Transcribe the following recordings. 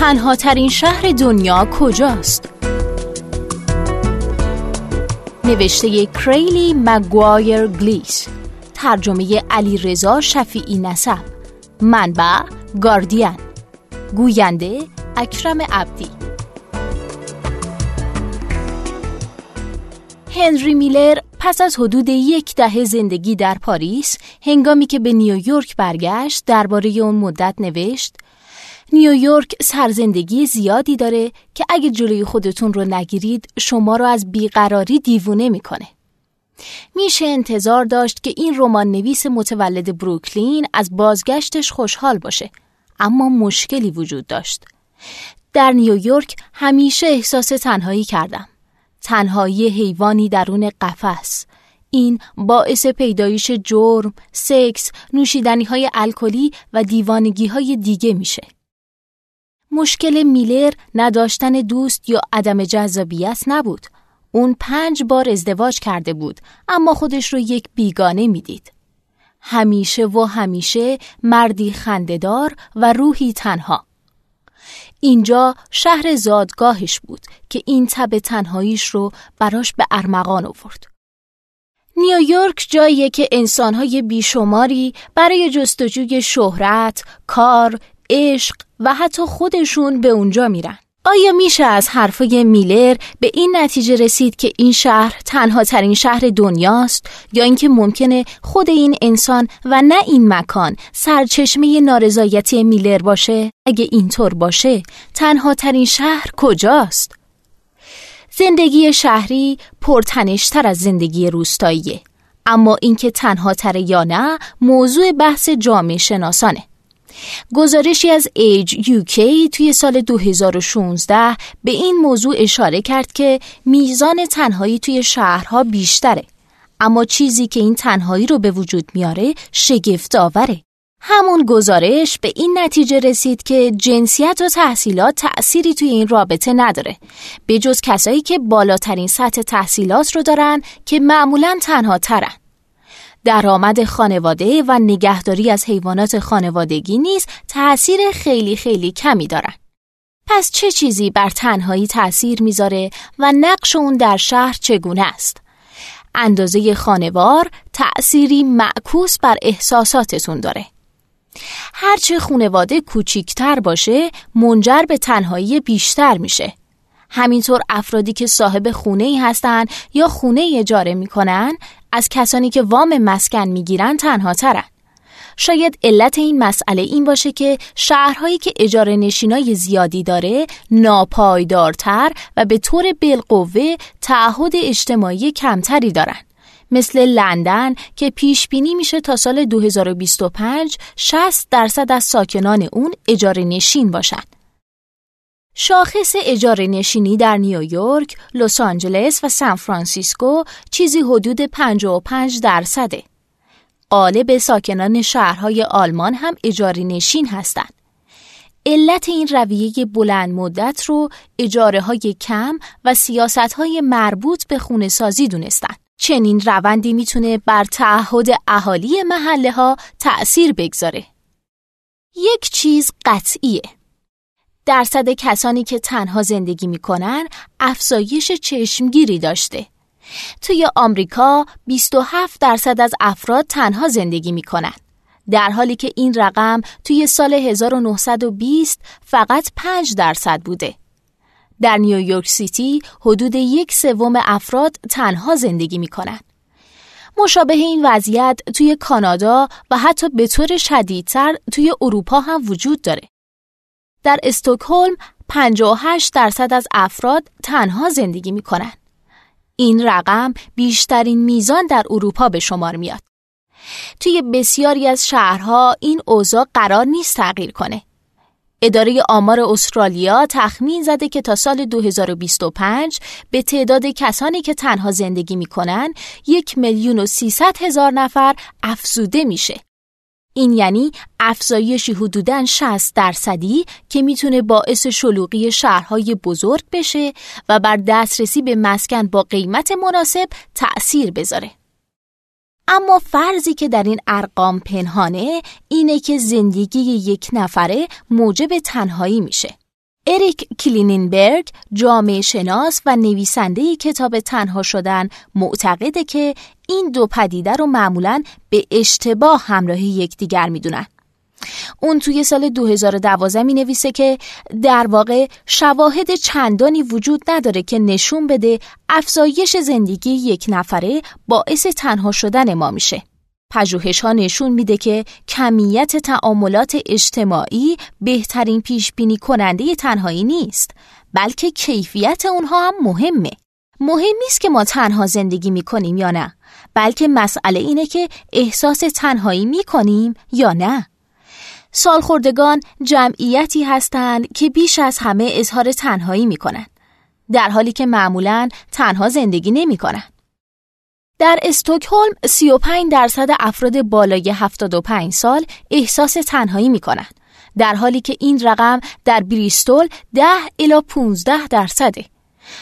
تنها ترین شهر دنیا کجاست؟ نوشته کریلی مگوایر گلیس ترجمه علی رضا شفیعی نسب. منبع گاردین. گوینده اکرم عبدی. هنری میلر پس از حدود یک دهه زندگی در پاریس هنگامی که به نیویورک برگشت درباره اون مدت نوشت نیویورک سرزندگی زیادی داره که اگه جلوی خودتون رو نگیرید شما رو از بیقراری دیوونه می‌کنه. میشه انتظار داشت که این رمان نویس متولد بروکلین از بازگشتش خوشحال باشه اما مشکلی وجود داشت. در نیویورک همیشه احساس تنهایی کردم. تنهایی حیوانی درون قفس. این باعث پیدایش جرم، سکس، نوشیدنی های الکلی و دیوانگی های دیگه میشه. مشکل میلر نداشتن دوست یا عدم جذابیت نبود. اون پنج بار ازدواج کرده بود اما خودش رو یک بیگانه می‌دید. همیشه و همیشه مردی خندهدار و روحی تنها. اینجا شهر زادگاهش بود که این تب تنهاییش رو براش به ارمغان آورد. نیویورک جاییه که انسانهای بیشماری برای جستجوی شهرت، کار، عشق و حتی خودشون به اونجا میرن. آیا میشه از حرفای میلر به این نتیجه رسید که این شهر تنها ترین شهر دنیاست یا اینکه ممکنه خود این انسان و نه این مکان سرچشمه نارضایتی میلر باشه؟ اگه اینطور باشه تنها ترین شهر کجاست؟ زندگی شهری پرتنشتر از زندگی روستاییه اما اینکه تنها تر یا نه موضوع بحث جامعه شناسانه گزارشی از ایج یوکی توی سال 2016 به این موضوع اشاره کرد که میزان تنهایی توی شهرها بیشتره. اما چیزی که این تنهایی رو به وجود میاره شگفت آوره همون گزارش به این نتیجه رسید که جنسیت و تحصیلات تأثیری توی این رابطه نداره. به جز کسایی که بالاترین سطح تحصیلات رو دارن که معمولا تنها ترن. درآمد خانواده و نگهداری از حیوانات خانوادگی نیز تأثیر خیلی خیلی کمی دارن. پس چه چیزی بر تنهایی تأثیر می‌ذاره و نقش اون در شهر چگونه است؟ اندازه خانوار تأثیری معکوس بر احساساتتون داره. هرچه خانواده کوچیکتر باشه منجر به تنهایی بیشتر میشه. همینطور افرادی که صاحب خونه ای هستن یا خونه اجاره می‌کنن از کسانی که وام مسکن می‌گیرن تنها ترن. شاید علت این مسئله این باشه که شهرهایی که اجاره نشینای زیادی داره ناپایدارتر و به طور بالقوه تعهد اجتماعی کمتری دارن. مثل لندن که پیش بینی میشه تا سال 2025 60 درصد از ساکنان اون اجاره نشین باشن. شاخص اجاره نشینی در نیویورک، لس آنجلس و سان فرانسیسکو چیزی حدود 55 درصده. قالب ساکنان شهرهای آلمان هم اجاره نشین هستند. علت این رویه بلند مدت رو اجاره های کم و سیاست های مربوط به خونه سازی دونستن. چنین روندی می‌تونه بر تعهد اهالی محله ها تأثیر بگذاره. یک چیز قطعیه. درصد کسانی که تنها زندگی می‌کنن افزایش چشمگیری داشته. توی آمریکا 27 درصد از افراد تنها زندگی می‌کنن. در حالی که این رقم توی سال 1920 فقط 5 درصد بوده. در نیویورک سیتی حدود یک سوم افراد تنها زندگی می‌کنن. مشابه این وضعیت توی کانادا و حتی به طور شدیدتر توی اروپا هم وجود داره. در استکهلم 58 درصد از افراد تنها زندگی می کنند. این رقم بیشترین میزان در اروپا به شمار میاد. توی بسیاری از شهرها این اوضاع قرار نیست تغییر کنه. اداره آمار استرالیا تخمین زده که تا سال 2025 به تعداد کسانی که تنها زندگی می‌کنن یک میلیون و سیصد هزار نفر افزوده میشه. این یعنی افزایشی حدوداً 60 درصدی که می‌تونه باعث شلوغی شهرهای بزرگ بشه و بر دسترسی به مسکن با قیمت مناسب تأثیر بذاره. اما فرضی که در این ارقام پنهانه اینه که زندگی یک نفره موجب تنهایی میشه. اریک کلینینبرگ جامعه شناس و نویسنده کتاب تنها شدن معتقده که این دو پدیده رو معمولا به اشتباه همراهی یکدیگر می‌دونن. اون توی سال 2012 می نویسه که در واقع شواهد چندانی وجود نداره که نشون بده افزایش زندگی یک نفره باعث تنها شدن ما میشه. پژوهش ها نشون میده که کمیت تعاملات اجتماعی بهترین پیش بینی کننده تنهایی نیست بلکه کیفیت اونها هم مهمه. مهم نیست که ما تنها زندگی می‌کنیم یا نه بلکه مسئله اینه که احساس تنهایی می‌کنیم یا نه. سالخوردگان جمعیتی هستند که بیش از همه اظهار تنهایی می‌کنن در حالی که معمولا تنها زندگی نمی‌کنن در استکهلم 35 درصد افراد بالای 75 سال احساس تنهایی می کنند. در حالی که این رقم در بریستول 10 الی 15 درصده.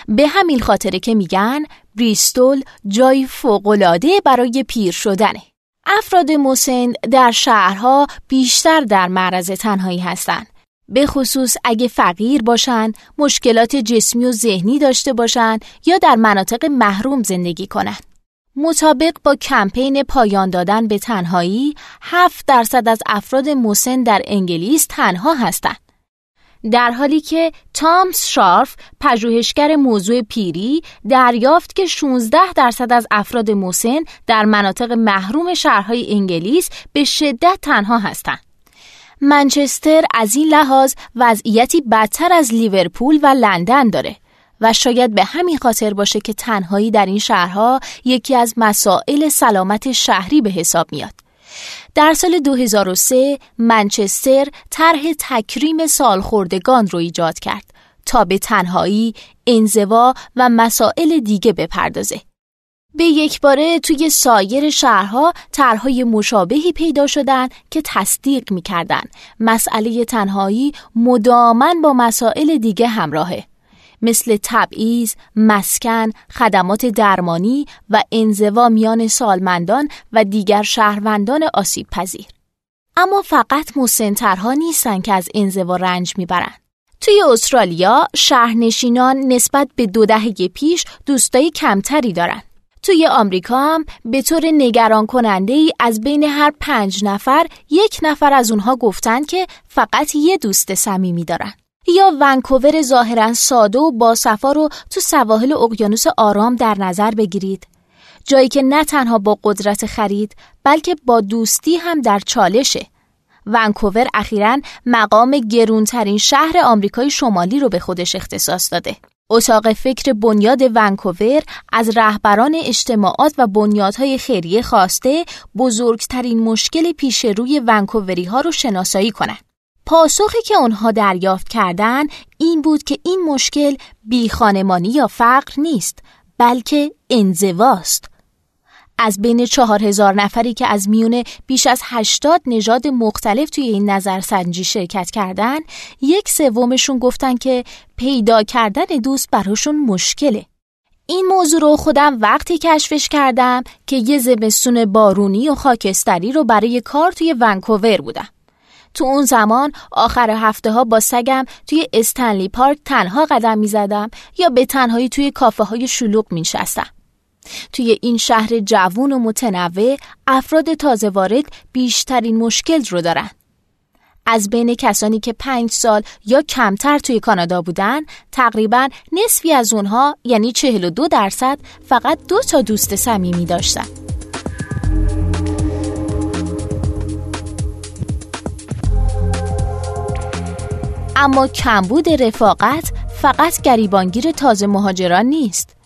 به همین خاطره که میگن بریستول جای فوقالعاده برای پیر شدنه. افراد مسن در شهرها بیشتر در معرض تنهایی هستند. به خصوص اگه فقیر باشند، مشکلات جسمی و ذهنی داشته باشند یا در مناطق محروم زندگی کنند. مطابق با کمپین پایان دادن به تنهایی، 7 درصد از افراد مسن در انگلیس تنها هستند. در حالی که تامس شارف پژوهشگر موضوع پیری دریافت که 16 درصد از افراد مسن در مناطق محروم شهرهای انگلیس به شدت تنها هستند. منچستر از این لحاظ وضعیتی بدتر از لیورپول و لندن داره و شاید به همین خاطر باشه که تنهایی در این شهرها یکی از مسائل سلامت شهری به حساب میاد. در سال 2003 منچستر طرح تکریم سالخوردگان رو ایجاد کرد تا به تنهایی، انزوا و مسائل دیگه بپردازه. به یک باره توی سایر شهرها طرحهای مشابهی پیدا شدن که تصدیق می‌کردن مسئله تنهایی مدامن با مسائل دیگه همراهه. مثل تبعیض، مسکن، خدمات درمانی و انزوا میان سالمندان و دیگر شهروندان آسیب پذیر. اما فقط مسنترها نیستن که از انزوا رنج می‌برن. توی استرالیا شهرنشینان نسبت به دو دهه پیش دوستای کمتری دارن. توی آمریکا هم به طور نگران کننده ای از بین هر پنج نفر یک نفر از اونها گفتن که فقط یه دوست صمیمی دارن. یا ونکوور ظاهرا ساده و با صفا رو تو سواحل اقیانوس آرام در نظر بگیرید. جایی که نه تنها با قدرت خرید بلکه با دوستی هم در چالشه. ونکوور اخیرا مقام گرونترین شهر آمریکای شمالی رو به خودش اختصاص داده. اتاق فکر بنیاد ونکوور از رهبران اجتماعات و بنیادهای خیریه خواسته بزرگترین مشکل پیش روی ونکووری ها رو شناسایی کنند. پاسخی که آنها دریافت کردند این بود که این مشکل بیخانمانی یا فقر نیست بلکه انزواست. از بین چهار هزار نفری که از میون بیش از هشتاد نژاد مختلف توی این نظرسنجی شرکت کردن یک سومشون گفتن که پیدا کردن دوست براشون مشکله. این موضوع رو خودم وقتی کشفش کردم که یه زمستون بارونی و خاکستری رو برای کار توی ونکوور بودم. تو اون زمان آخر هفته ها با سگم توی استنلی پارک تنها قدم می زدم یا به تنهایی توی کافه های شلوغ می شستم. توی این شهر جوون و متنوع افراد تازه وارد بیشترین مشکل رو دارن. از بین کسانی که پنج سال یا کمتر توی کانادا بودن تقریبا نصفی از اونها یعنی 42 درصد فقط دو تا دوست صمیمی داشتن. اما کمبود رفاقت فقط گریبانگیر تازه مهاجران نیست.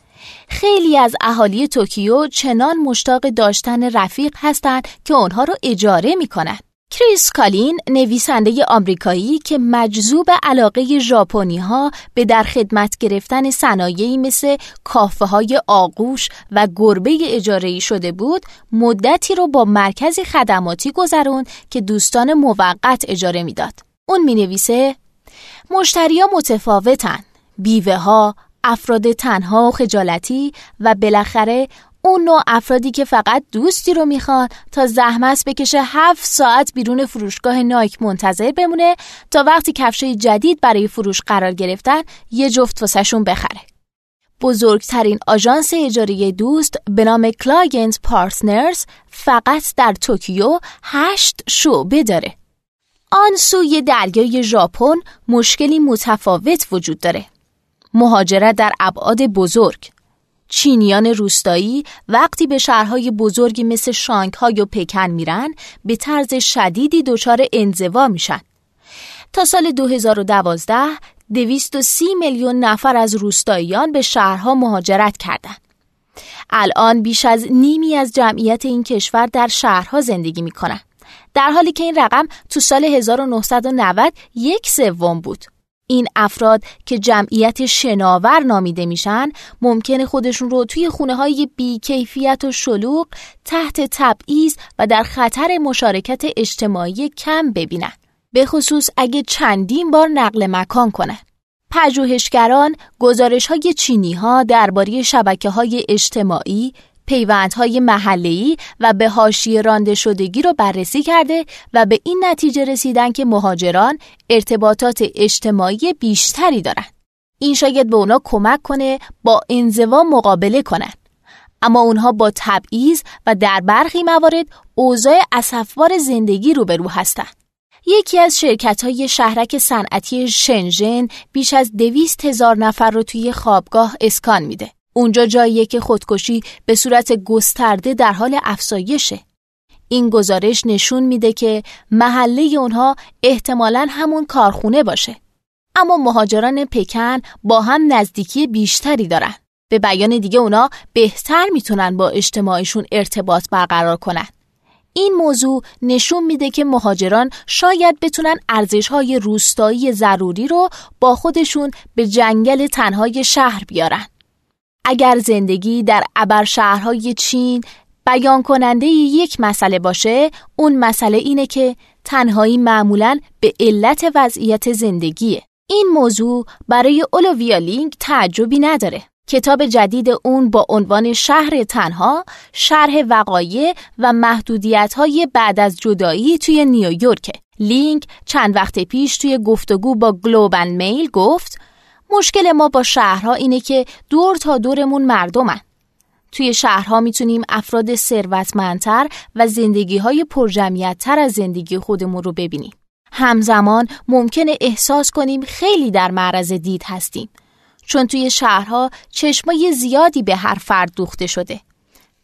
خیلی از اهالی توکیو چنان مشتاق داشتن رفیق هستند که آنها را اجاره می کنند. کریس کالین نویسنده آمریکایی که مجذوب علاقه ژاپنی ها به در خدمت گرفتن صنایعی مثل کافه های آغوش و گربه اجاره شده بود مدتی رو با مرکزی خدماتی گذرون که دوستان موقت اجاره می‌داد. اون می نویسه مشتریا متفاوتن بیوه ها افراد تنها و خجالتی و بالاخره اون نوع افرادی که فقط دوستی رو می‌خوان تا زحمت بکشه هفت ساعت بیرون فروشگاه Nike منتظر بمونه تا وقتی کفشای جدید برای فروش قرار گرفتن یه جفت واسهشون بخره. بزرگترین آژانس اجاره دوست به نام Client Partners فقط در توکیو هشت شعبه داره. آن سوی دریای ژاپن مشکلی متفاوت وجود داره. مهاجرت در ابعاد بزرگ چینیان روستایی وقتی به شهرهای بزرگی مثل شانگهای و پکن میرن به طرز شدیدی دچار انزوا میشن. تا سال 2012 230 میلیون نفر از روستاییان به شهرها مهاجرت کردند. الان بیش از نیمی از جمعیت این کشور در شهرها زندگی می‌کنن. در حالی که این رقم تو سال 1990 یک سوم بود. این افراد که جمعیت شناور نامیده میشن ممکنه خودشون رو توی خونه های بیکیفیت و شلوغ تحت تبعیض و در خطر مشارکت اجتماعی کم ببینن به خصوص اگه چندین بار نقل مکان کنن پژوهشگران گزارش های چینی ها درباره شبکه های اجتماعی پیوندهای محلی و به حاشیه رانده شدگی رو بررسی کرده و به این نتیجه رسیدن که مهاجران ارتباطات اجتماعی بیشتری دارند. این شاید به اونا کمک کنه با انزوا مقابله کنند. اما اونها با تبعیض و در برخی موارد اوضاع اسفبار زندگی روبرو هستند. یکی از شرکت های شهرک صنعتی شنژن بیش از دویست هزار نفر رو توی خوابگاه اسکان میده. اونجا جاییه که خودکشی به صورت گسترده در حال افزایشه. این گزارش نشون میده که محله اونها احتمالا همون کارخونه باشه. اما مهاجران پکن با هم نزدیکی بیشتری دارن. به بیان دیگه اونا بهتر می‌تونن با اجتماعشون ارتباط برقرار کنن. این موضوع نشون میده که مهاجران شاید بتونن ارزشهای روستایی ضروری رو با خودشون به جنگل تنهای شهر بیارن. اگر زندگی در ابر شهرهای چین بیان کننده یک مسئله باشه اون مسئله اینه که تنهایی معمولا به علت وضعیت زندگیه. این موضوع برای اولویا لینگ تعجبی نداره. کتاب جدید اون با عنوان شهر تنها شرح وقایع و محدودیت های بعد از جدایی توی نیویورک لینک چند وقت پیش توی گفتگو با گلوبن میل گفت مشکل ما با شهرها اینه که دور تا دورمون مردمن. توی شهرها می‌تونیم افراد ثروتمندتر و زندگی های پرجمعیتتر از زندگی خودمون رو ببینیم. همزمان ممکنه احساس کنیم خیلی در معرض دید هستیم. چون توی شهرها چشمای زیادی به هر فرد دوخته شده.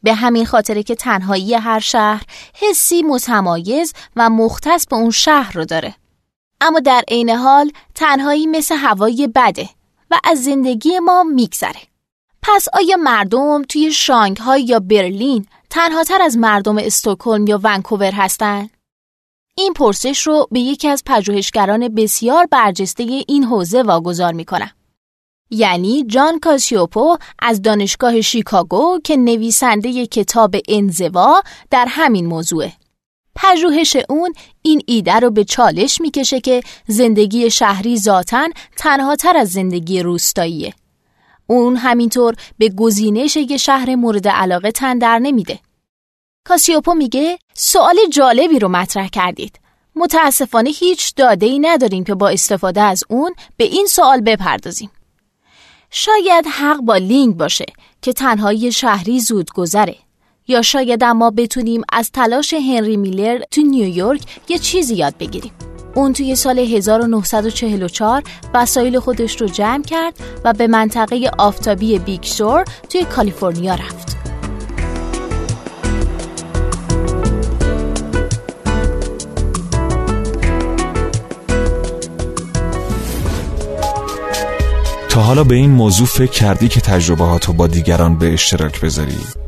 به همین خاطره که تنهایی هر شهر حسی متمایز و مختص به اون شهر رو داره. اما در عین حال تنهایی مثل هوای بده و از زندگی ما میگذره. پس آیا مردم توی شانگهای یا برلین تنها تر از مردم استکهلم یا ونکوور هستند؟ این پرسش رو به یکی از پژوهشگران بسیار برجسته این حوزه واگذار می‌کنم. یعنی جان کاسیوپو از دانشگاه شیکاگو که نویسنده کتاب انزوا در همین موضوعه. پژوهش اون این ایده رو به چالش می‌کشه که زندگی شهری ذاتن تنها تر از زندگی روستاییه. اون همینطور به گزینش یه شهر مورد علاقه تن در نمیده. کاسیوپو میگه سوال جالبی رو مطرح کردید. متاسفانه هیچ داده ای نداریم که با استفاده از اون به این سوال بپردازیم. شاید حق با لینگ باشه که تنهایی شهری زود گذره یا شاید اما بتونیم از تلاش هنری میلر تو نیویورک یه چیزی یاد بگیریم. اون توی سال 1944 وسایل خودش رو جمع کرد و به منطقه آفتابی بیگ سور توی کالیفرنیا رفت. تا حالا به این موضوع فکر کردی که تجربه با دیگران به اشتراک بذاری؟